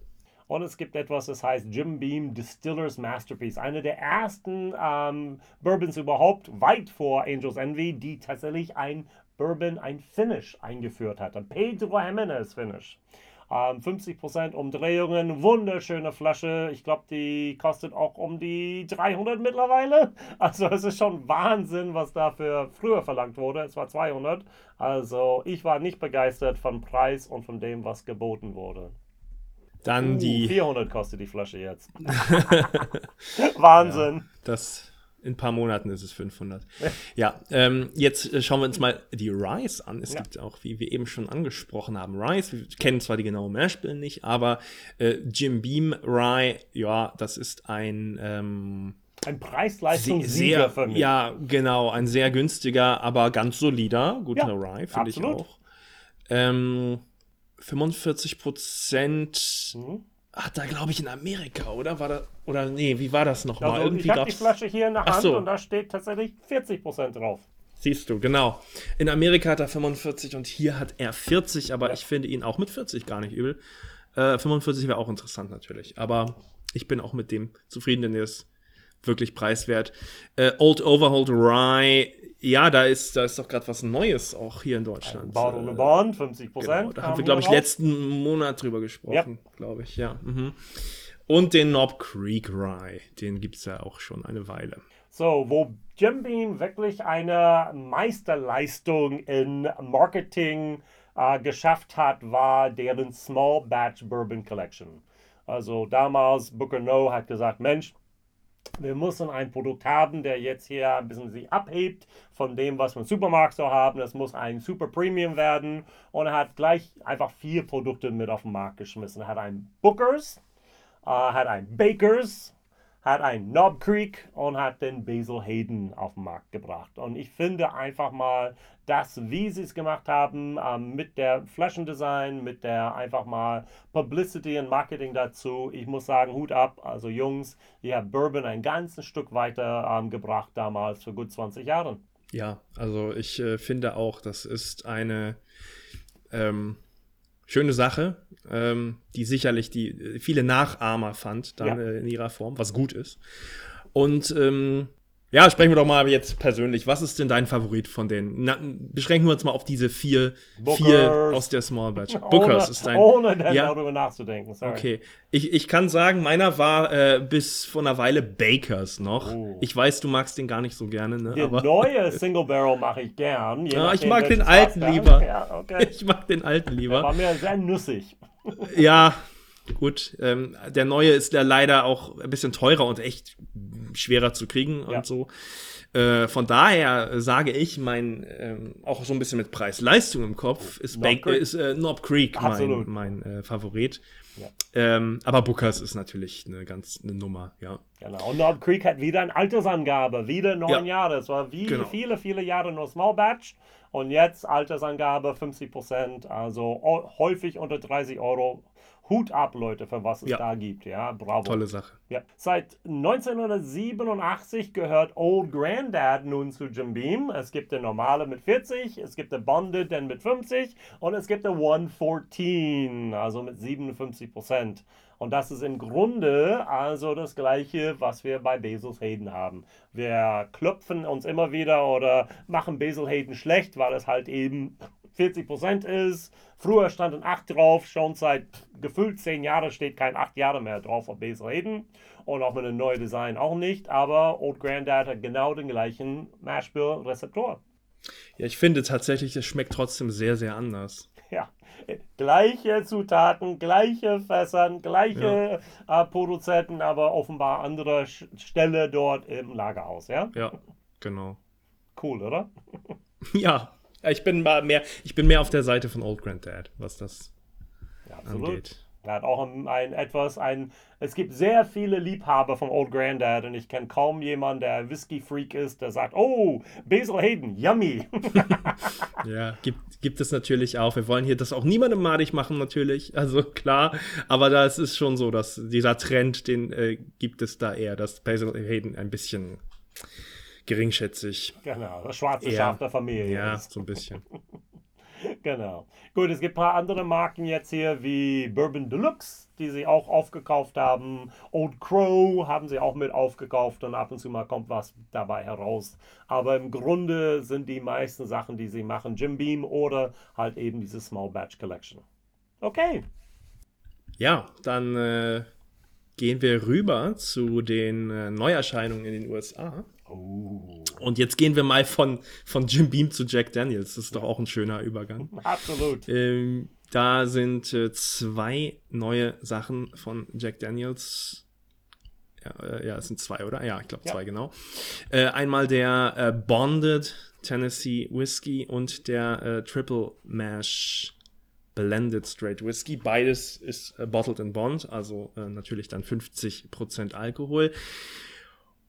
Speaker 2: Und es gibt etwas, das heißt Jim Beam Distillers Masterpiece. Eine der ersten ähm, Bourbons überhaupt, weit vor Angels Envy, die tatsächlich ein Bourbon, ein Finish eingeführt hat. Ein Pedro Jimenez Finish. Ähm, 50% Umdrehungen, wunderschöne Flasche. Ich glaube, die kostet auch um die 300 mittlerweile. Also es ist schon Wahnsinn, was dafür früher verlangt wurde. Es war 200. Also ich war nicht begeistert vom Preis und von dem, was geboten wurde.
Speaker 1: Dann uh, die.
Speaker 2: 400 kostet die Flasche jetzt. Wahnsinn.
Speaker 1: Ja, das in ein paar Monaten ist es 500. ja, ähm, jetzt äh, schauen wir uns mal die Rise an. Es ja. gibt auch, wie wir eben schon angesprochen haben, Rise. Wir kennen zwar die genaue Mehrspiel nicht, aber äh, Jim Beam Rye, ja, das ist ein. Ähm,
Speaker 2: ein Preis-Leistungs-Sieger
Speaker 1: für mich. Ja, genau, ein sehr günstiger, aber ganz solider, guter ja, Rye, finde ich auch. Ähm, 45 Prozent mhm. hat da, glaube ich, in Amerika, oder? War da, oder nee, wie war das nochmal?
Speaker 2: Also, Irgendwie ich habe die Flasche hier in der Hand so. und da steht tatsächlich 40 Prozent drauf.
Speaker 1: Siehst du, genau. In Amerika hat er 45 und hier hat er 40, aber ja. ich finde ihn auch mit 40 gar nicht übel. Äh, 45 wäre auch interessant natürlich, aber ich bin auch mit dem zufrieden, denn er ist wirklich preiswert. Äh, Old Overhold Rye ja, da ist, da ist doch gerade was Neues auch hier in Deutschland.
Speaker 2: Bauern ohne Bond, 50 Prozent.
Speaker 1: Genau, da haben wir, glaube ich, letzten Monat drüber gesprochen, ja. glaube ich, ja. Mhm. Und den Knob Creek Rye, den gibt es ja auch schon eine Weile.
Speaker 2: So, wo Jim Beam wirklich eine Meisterleistung in Marketing äh, geschafft hat, war deren Small Batch Bourbon Collection. Also damals Booker No hat gesagt, Mensch, wir müssen ein Produkt haben, der jetzt hier ein bisschen sich abhebt von dem, was wir im Supermarkt so haben. Es muss ein Super Premium werden. Und er hat gleich einfach vier Produkte mit auf den Markt geschmissen. Er hat ein Bookers, äh, hat ein Bakers, hat ein Knob Creek und hat den Basil Hayden auf den Markt gebracht. Und ich finde einfach mal, dass, wie sie es gemacht haben, ähm, mit der Flaschendesign, mit der einfach mal Publicity und Marketing dazu, ich muss sagen, Hut ab. Also Jungs, ihr habt Bourbon ein ganzes Stück weiter ähm, gebracht damals, vor gut 20 Jahren.
Speaker 1: Ja, also ich äh, finde auch, das ist eine ähm, schöne Sache, ähm, die sicherlich die äh, viele Nachahmer fand dann
Speaker 2: Ja.
Speaker 1: äh, in ihrer Form, was gut ist. Und ähm, ja, sprechen wir doch mal jetzt persönlich. Was ist denn dein Favorit von denen? Na, beschränken wir uns mal auf diese vier, vier aus der Small Batch. Bookers
Speaker 2: ohne,
Speaker 1: ist dein.
Speaker 2: Ohne dann
Speaker 1: Ja.
Speaker 2: darüber nachzudenken. Sorry.
Speaker 1: Okay, ich, ich kann sagen, meiner war äh, bis vor einer Weile Bakers noch.
Speaker 2: Oh.
Speaker 1: Ich weiß, du magst den gar nicht so gerne, ne?
Speaker 2: Den neue Single Barrel mache ich gern.
Speaker 1: Ja, ich
Speaker 2: nachdem,
Speaker 1: mag den alten lieber.
Speaker 2: Ja, okay.
Speaker 1: ich mag den alten
Speaker 2: War
Speaker 1: lieber.
Speaker 2: mir sehr nussig.
Speaker 1: Ja, gut. Ähm, der neue ist ja leider auch ein bisschen teurer und echt schwerer zu kriegen
Speaker 2: Ja.
Speaker 1: und so. Äh, von daher sage ich, mein, ähm, auch so ein bisschen mit Preis-Leistung im Kopf, ist,
Speaker 2: Knob Creek?
Speaker 1: ist äh, Knob Creek mein, mein äh, Favorit.
Speaker 2: Ja.
Speaker 1: Ähm, aber Bookers ist natürlich eine ganz eine Nummer, ja.
Speaker 2: Genau. Und Knob Creek hat wieder eine Altersangabe, wieder neun
Speaker 1: Ja.
Speaker 2: Jahre. Es war wie
Speaker 1: Genau.
Speaker 2: viele, viele Jahre nur Small Batch. Und jetzt Altersangabe 50 Prozent, also häufig unter 30 Euro. Hut ab, Leute, für was es
Speaker 1: Ja.
Speaker 2: da gibt. Ja, bravo.
Speaker 1: Tolle Sache.
Speaker 2: Ja. Seit 1987 gehört Old Granddad nun zu Jim Beam. Es gibt den normale mit 40, es gibt den Bonded dann mit 50 und es gibt den 114, also mit 57 Prozent. Und das ist im Grunde also das gleiche, was wir bei Basil Hayden haben. Wir klopfen uns immer wieder oder machen Basil Hayden schlecht, weil es halt eben 40% ist. Früher standen 8 drauf, schon seit gefühlt 10 Jahren steht kein 8 Jahre mehr drauf auf Basil Hayden. Und auch mit einem neuen Design auch nicht. Aber Old Granddad hat genau den gleichen Mashbill-Rezeptor.
Speaker 1: Ja, ich finde tatsächlich, es schmeckt trotzdem sehr, sehr anders.
Speaker 2: Ja, gleiche Zutaten, gleiche Fässern, gleiche äh, Produzenten, aber offenbar andere Sch- Stelle dort im Lagerhaus. Ja,
Speaker 1: Ja, genau.
Speaker 2: cool, oder?
Speaker 1: Ja, ich bin mal mehr, ich bin mehr auf der Seite von Old Granddad, was das
Speaker 2: Ja, absolut.
Speaker 1: angeht.
Speaker 2: Er hat auch ein, ein etwas, ein, es gibt sehr viele Liebhaber von Old Granddad und ich kenne kaum jemanden, der Whisky-Freak ist, der sagt, oh, Basil Hayden, yummy.
Speaker 1: Ja, gibt, gibt es natürlich auch. Wir wollen hier das auch niemandem madig machen, natürlich. Also klar, aber das ist schon so, dass dieser Trend, den äh, gibt es da eher, dass Basil Hayden ein bisschen geringschätzig.
Speaker 2: genau, das schwarze
Speaker 1: Ja.
Speaker 2: Schaf der Familie
Speaker 1: Ja, so ein bisschen.
Speaker 2: Genau. Gut, es gibt ein paar andere Marken jetzt hier wie Bourbon Deluxe, die sie auch aufgekauft haben. Old Crow haben sie auch mit aufgekauft und ab und zu mal kommt was dabei heraus. Aber im Grunde sind die meisten Sachen, die sie machen, Jim Beam oder halt eben diese Small Batch Collection. Okay.
Speaker 1: Ja, dann äh, gehen wir rüber zu den äh, Neuerscheinungen in den USA.
Speaker 2: Oh,
Speaker 1: Und jetzt gehen wir mal von, von Jim Beam zu Jack Daniels. Das ist doch auch ein schöner Übergang.
Speaker 2: absolut.
Speaker 1: Ähm, da sind äh, zwei neue Sachen von Jack Daniels. Ja, äh, ja, es sind zwei, oder? Ja, ich glaube
Speaker 2: Ja.
Speaker 1: zwei, genau. Äh, einmal der äh, Bonded Tennessee Whiskey und der äh, Triple Mash Blended Straight Whiskey. Beides ist äh, Bottled in Bond, also natürlich dann 50% Alkohol.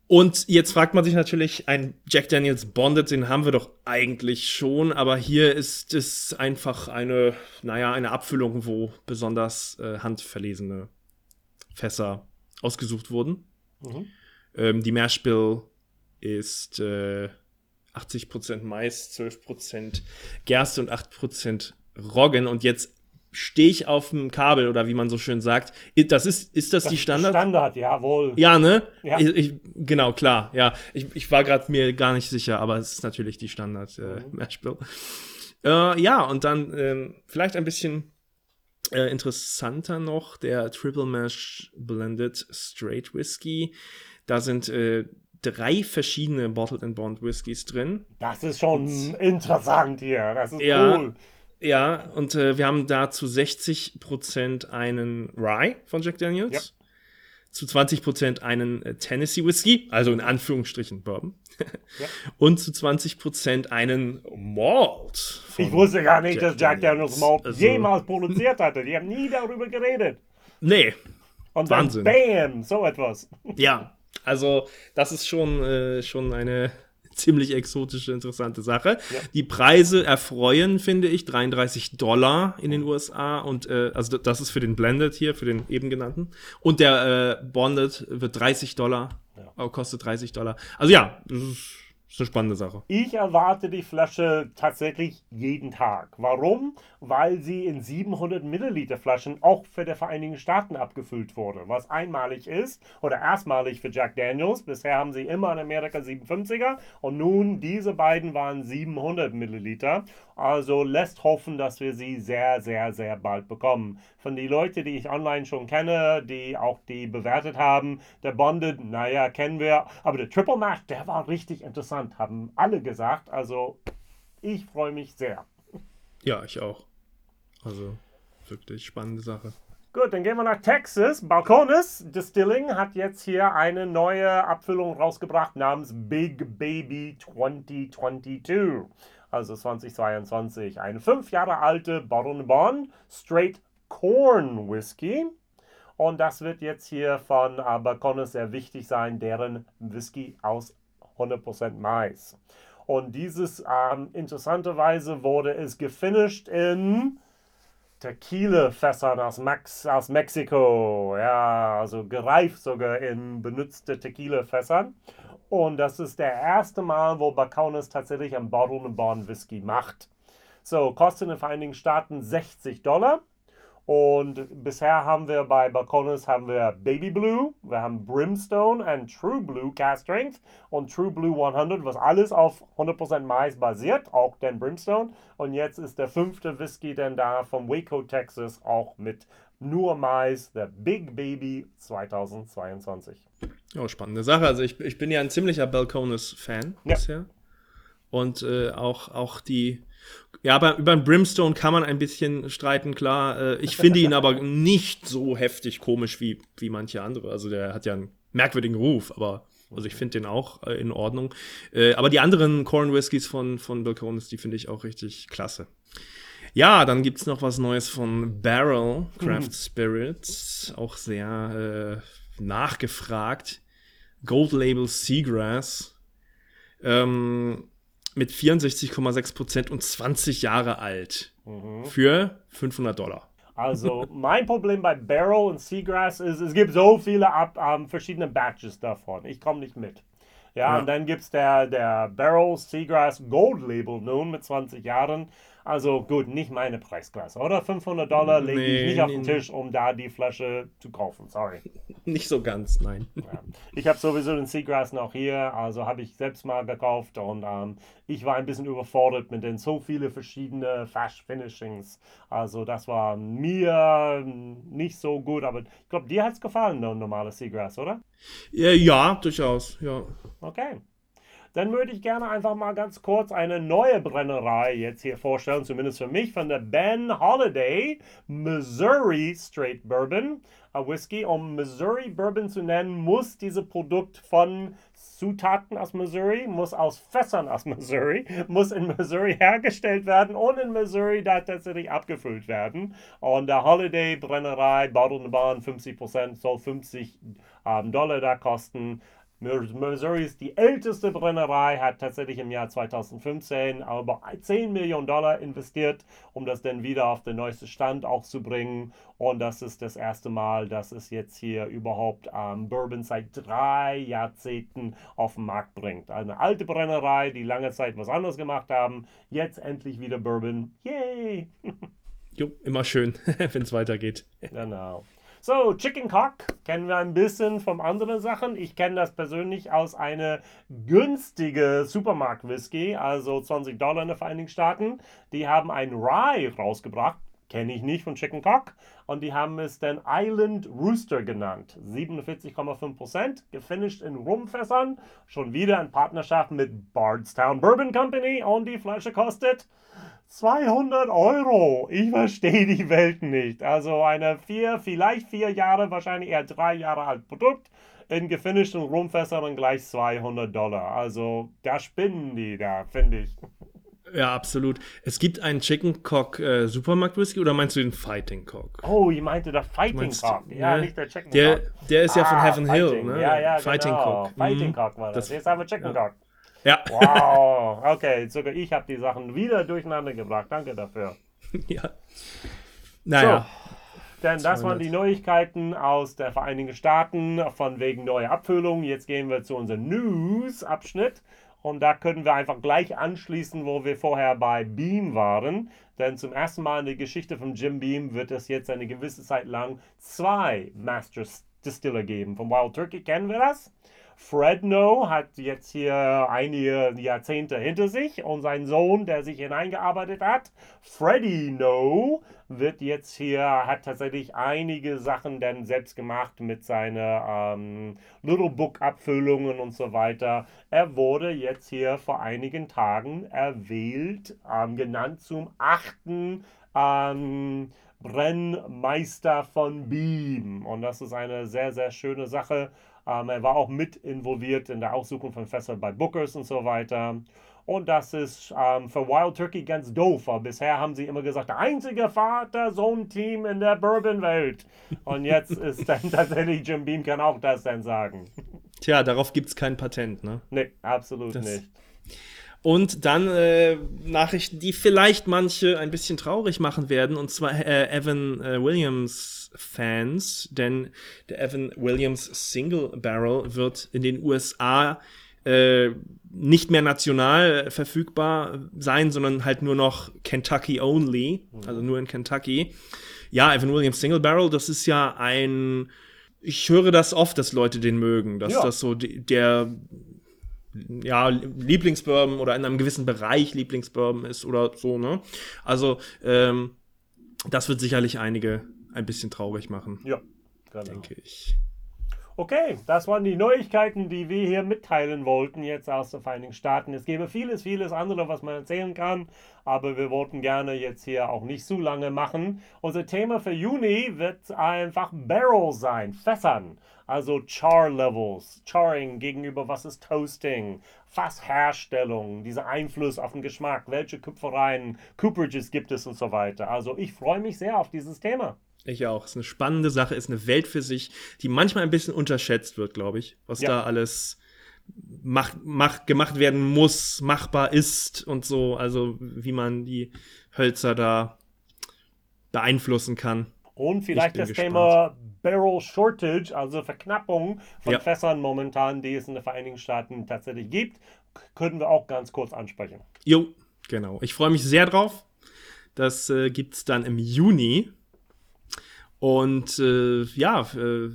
Speaker 1: Und jetzt fragt man sich natürlich, ein Jack Daniels Bonded, den haben wir doch eigentlich schon, aber hier ist es einfach eine, naja, eine Abfüllung, wo besonders äh, handverlesene Fässer ausgesucht wurden.
Speaker 2: Mhm.
Speaker 1: Ähm, die Mashbill ist äh, 80% Mais, 12% Gerste und 8% Roggen. Und jetzt stehe ich auf dem Kabel oder wie man so schön sagt. Das ist, ist das, die Standard?
Speaker 2: Standard, jawohl.
Speaker 1: Ja, ne?
Speaker 2: Ja.
Speaker 1: Ich, ich, genau, klar. Ja, ich, ich war gerade mir gar nicht sicher, aber es ist natürlich die Standard äh,
Speaker 2: Mhm.
Speaker 1: Mashbill. Äh, ja, und dann ähm, vielleicht ein bisschen äh, interessanter noch der Triple Mash Blended Straight Whisky. Da sind äh, drei verschiedene Bottled and Bond Whiskys drin.
Speaker 2: Das ist schon interessant hier. Das ist
Speaker 1: Ja.
Speaker 2: cool.
Speaker 1: Ja, und äh, wir haben da zu 60% einen Rye von Jack Daniels. zu 20% einen äh, Tennessee Whiskey, also in Anführungsstrichen Bourbon, ja. und zu 20% einen Malt.
Speaker 2: Ich wusste gar nicht, Jack dass Jack Daniels Malt also, jemals produziert hatte. Die haben nie darüber geredet.
Speaker 1: Nee.
Speaker 2: Und dann Wahnsinn. Bam, so etwas.
Speaker 1: Ja, also das ist schon, äh, schon eine ziemlich exotische, interessante Sache. Ja. Die Preise erfreuen, finde ich, 33 Dollar in den USA und äh, also das ist für den Blended hier, für den eben genannten. Und der äh, Bonded wird 30 Dollar, ja. kostet 30 Dollar. Also ja, das ist ist eine spannende Sache.
Speaker 2: Ich erwarte die Flasche tatsächlich jeden Tag. Warum? Weil sie in 700 Milliliter Flaschen auch für die Vereinigten Staaten abgefüllt wurde, was einmalig ist oder erstmalig für Jack Daniels. Bisher haben sie immer in Amerika 750er und nun diese beiden waren 700 Milliliter. Also lässt hoffen, dass wir sie sehr, sehr, sehr bald bekommen. Von den Leuten, die ich online schon kenne, die auch die bewertet haben, der Bonded, naja, kennen wir, aber der Triple Mash, der war richtig interessant, haben alle gesagt. Also ich freue mich sehr.
Speaker 1: Ja, ich auch. Also wirklich spannende Sache.
Speaker 2: Gut, dann gehen wir nach Texas. Balcones Distilling hat jetzt hier eine neue Abfüllung rausgebracht namens Big Baby 2022 also 2022. Eine fünf Jahre alte Baron Bond Straight Corn Whisky. Und das wird jetzt hier von äh, sehr wichtig sein, deren Whisky aus 100% Mais. Und dieses, ähm, interessanterweise wurde es gefinisht in Tequila-Fässern aus, aus Mexiko. Ja, also gereift sogar in benutzte Tequila-Fässern. Und das ist der erste Mal, wo Bacaunis tatsächlich ein Bottle Bond Whisky macht. So, kostet in den Vereinigten Staaten 60 Dollar. Und bisher haben wir bei Balcones haben wir Baby Blue, wir haben Brimstone und True Blue Cast Strength und True Blue 100, was alles auf 100% Mais basiert, auch den Brimstone. Und jetzt ist der fünfte Whisky denn da vom Waco, Texas, auch mit nur Mais, der Big Baby 2022.
Speaker 1: Oh, spannende Sache. Also ich, ich bin ja ein ziemlicher Balcones-Fan ja. bisher. Und äh, auch, auch die ja, aber über den Brimstone kann man ein bisschen streiten, klar. Äh, ich finde ihn aber nicht so heftig komisch wie, wie manche andere. Also der hat ja einen merkwürdigen Ruf, aber also ich finde den auch äh, in Ordnung. Äh, aber die anderen Corn Whiskys von, von Balcones, die finde ich auch richtig klasse. Ja, dann gibt es noch was Neues von Barrel Craft mhm. Spirits. Auch sehr äh, nachgefragt. Gold Label Seagrass. Ähm, mit 64,6 Prozent und 20 Jahre alt. Mhm. Für 500 Dollar.
Speaker 2: Also mein Problem bei Barrel und Seagrass ist, es gibt so viele ab, ähm, verschiedene Batches davon. Ich komme nicht mit. Ja, ja, und dann gibt es der, der Barrel Seagrass Gold Label nun mit 20 Jahren. Also gut, nicht meine Preisklasse, oder? 500 Dollar lege nee, ich nicht auf den Tisch, um da die Flasche zu kaufen. Sorry.
Speaker 1: Nicht so ganz, nein.
Speaker 2: Ja. Ich habe sowieso den Seagrass noch hier, also habe ich selbst mal gekauft und ähm, ich war ein bisschen überfordert mit den so viele verschiedene Fast Finishings. Also das war mir nicht so gut, aber ich glaube, dir hat es gefallen, der normale Seagrass, oder?
Speaker 1: Ja, ja, durchaus, ja.
Speaker 2: Okay dann würde ich gerne einfach mal ganz kurz eine neue Brennerei jetzt hier vorstellen, zumindest für mich, von der Ben Holiday Missouri Straight Bourbon. Whisky, um Missouri Bourbon zu nennen, muss dieses Produkt von Zutaten aus Missouri, muss aus Fässern aus Missouri, muss in Missouri hergestellt werden und in Missouri da tatsächlich abgefüllt werden. Und der Holiday Brennerei, Bottle Bahn, 50% soll 50 ähm, Dollar da kosten. Missouri ist die älteste Brennerei, hat tatsächlich im Jahr 2015 aber 10 Millionen Dollar investiert, um das dann wieder auf den neuesten Stand auch zu bringen. Und das ist das erste Mal, dass es jetzt hier überhaupt ähm, Bourbon seit drei Jahrzehnten auf den Markt bringt. Eine alte Brennerei, die lange Zeit was anderes gemacht haben, jetzt endlich wieder Bourbon. Yay!
Speaker 1: jo, immer schön, wenn es weitergeht.
Speaker 2: Genau. So, Chicken Cock kennen wir ein bisschen von anderen Sachen. Ich kenne das persönlich aus einer günstigen Supermarkt-Whisky, also 20 Dollar in den Vereinigten Staaten. Die haben ein Rye rausgebracht, kenne ich nicht von Chicken Cock. Und die haben es dann Island Rooster genannt. 47,5%, gefinisht in Rumfässern. Schon wieder in Partnerschaft mit Bardstown Bourbon Company. Und die Flasche kostet 200 Euro. Ich verstehe die Welt nicht. Also eine vier, vielleicht vier Jahre, wahrscheinlich eher drei Jahre alt Produkt in gefinischten Rumfässern gleich 200 Dollar. Also da spinnen die da, finde ich.
Speaker 1: Ja, absolut. Es gibt einen Chicken Cock äh, Supermarkt Whisky oder meinst du den Fighting Cock?
Speaker 2: Oh, ich meinte der Fighting Cock. Ja,
Speaker 1: ne?
Speaker 2: nicht der Chicken Cock.
Speaker 1: der ist ja von
Speaker 2: Ah,
Speaker 1: Heaven Hill,
Speaker 2: Fighting.
Speaker 1: ne?
Speaker 2: Ja, ja,
Speaker 1: Fighting
Speaker 2: genau.
Speaker 1: Cock.
Speaker 2: Fighting
Speaker 1: Mhm.
Speaker 2: Cock war das.
Speaker 1: Das-
Speaker 2: Jetzt haben wir Chicken Cock.
Speaker 1: Ja.
Speaker 2: Wow. Okay, sogar ich habe die Sachen wieder durcheinander gebracht. Danke dafür.
Speaker 1: ja. Naja.
Speaker 2: Denn das waren
Speaker 1: 200.
Speaker 2: die Neuigkeiten aus der Vereinigten Staaten von wegen neuer Abfüllung. Jetzt gehen wir zu unserem News-Abschnitt. Und da können wir einfach gleich anschließen, wo wir vorher bei Beam waren. Denn zum ersten Mal in der Geschichte von Jim Beam wird es jetzt eine gewisse Zeit lang zwei Master Distiller geben. Von Wild Turkey kennen wir das. Fredno hat jetzt hier einige Jahrzehnte hinter sich und sein Sohn, der sich hineingearbeitet hat, Freddy No, wird jetzt hier, hat tatsächlich einige Sachen dann selbst gemacht mit seinen ähm, Little Book Abfüllungen und so weiter. Er wurde jetzt hier vor einigen Tagen erwählt, ähm, genannt zum achten ähm, Brennmeister von Beam. Und das ist eine sehr, sehr schöne Sache. Ähm, er war auch mit involviert in der Aussuchung von Fässern bei Bookers und so weiter. Und das ist ähm, für Wild Turkey ganz doof. bisher haben sie immer gesagt, der einzige Vater-Sohn-Team in der Bourbon-Welt. Und jetzt ist dann tatsächlich Jim Beam kann auch das dann sagen.
Speaker 1: Tja, darauf gibt es kein Patent, ne?
Speaker 2: Nee, absolut
Speaker 1: Das-
Speaker 2: nicht.
Speaker 1: Und dann äh, Nachrichten, die vielleicht manche ein bisschen traurig machen werden, und zwar äh, Evan äh, Williams Fans, denn der Evan Williams Single Barrel wird in den USA äh, nicht mehr national verfügbar sein, sondern halt nur noch Kentucky only, also nur in Kentucky. Ja, Evan Williams Single Barrel, das ist ja ein, ich höre das oft, dass Leute den mögen, dass
Speaker 2: Ja.
Speaker 1: das so der ja, Lieblingsbourbon oder in einem gewissen Bereich Lieblingsbourbon ist oder so, ne? Also, ähm, das wird sicherlich einige ein bisschen traurig machen,
Speaker 2: Ja, genau.
Speaker 1: denke ich.
Speaker 2: Okay, das waren die Neuigkeiten, die wir hier mitteilen wollten, jetzt aus den Vereinigten Staaten. Es gäbe vieles, vieles andere, was man erzählen kann, aber wir wollten gerne jetzt hier auch nicht zu lange machen. Unser Thema für Juni wird einfach Barrel sein, Fässern. Also Char Levels, Charring gegenüber was ist Toasting, Fassherstellung, dieser Einfluss auf den Geschmack, welche Kupfereien, Cooperages gibt es und so weiter. Also ich freue mich sehr auf dieses Thema.
Speaker 1: Ich auch. Ist eine spannende Sache, ist eine Welt für sich, die manchmal ein bisschen unterschätzt wird, glaube ich, was
Speaker 2: Ja.
Speaker 1: da alles mach, mach, gemacht werden muss, machbar ist und so, also wie man die Hölzer da beeinflussen kann.
Speaker 2: Und vielleicht das
Speaker 1: gespannt.
Speaker 2: Thema Barrel Shortage, also Verknappung von
Speaker 1: Ja.
Speaker 2: Fässern momentan, die es in den Vereinigten Staaten tatsächlich gibt, können wir auch ganz kurz ansprechen.
Speaker 1: Jo, genau. Ich freue mich sehr drauf. Das äh, gibt es dann im Juni. Und äh, ja, äh,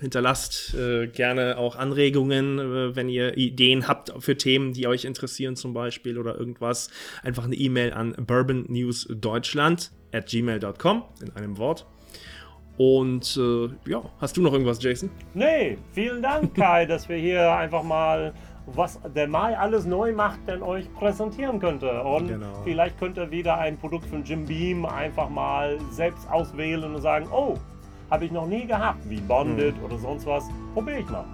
Speaker 1: hinterlasst äh, gerne auch Anregungen, äh, wenn ihr Ideen habt für Themen, die euch interessieren zum Beispiel oder irgendwas. Einfach eine E-Mail an bourbonnewsdeutschland at gmail.com in einem Wort. Und äh, ja, hast du noch irgendwas, Jason?
Speaker 2: Nee, vielen Dank, Kai, dass wir hier einfach mal, was der Mai alles neu macht, denn euch präsentieren könnte. Und
Speaker 1: Genau.
Speaker 2: vielleicht könnt ihr wieder ein Produkt von Jim Beam einfach mal selbst auswählen und sagen, oh, habe ich noch nie gehabt, wie Bonded
Speaker 1: Hm.
Speaker 2: oder sonst was. Probiere ich mal.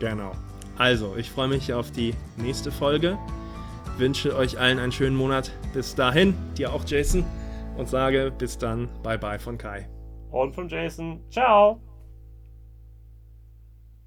Speaker 1: Genau. Also, ich freue mich auf die nächste Folge. Wünsche euch allen einen schönen Monat. Bis dahin, dir auch, Jason. Und sage bis dann, bye bye von Kai.
Speaker 2: Und von Jason, ciao.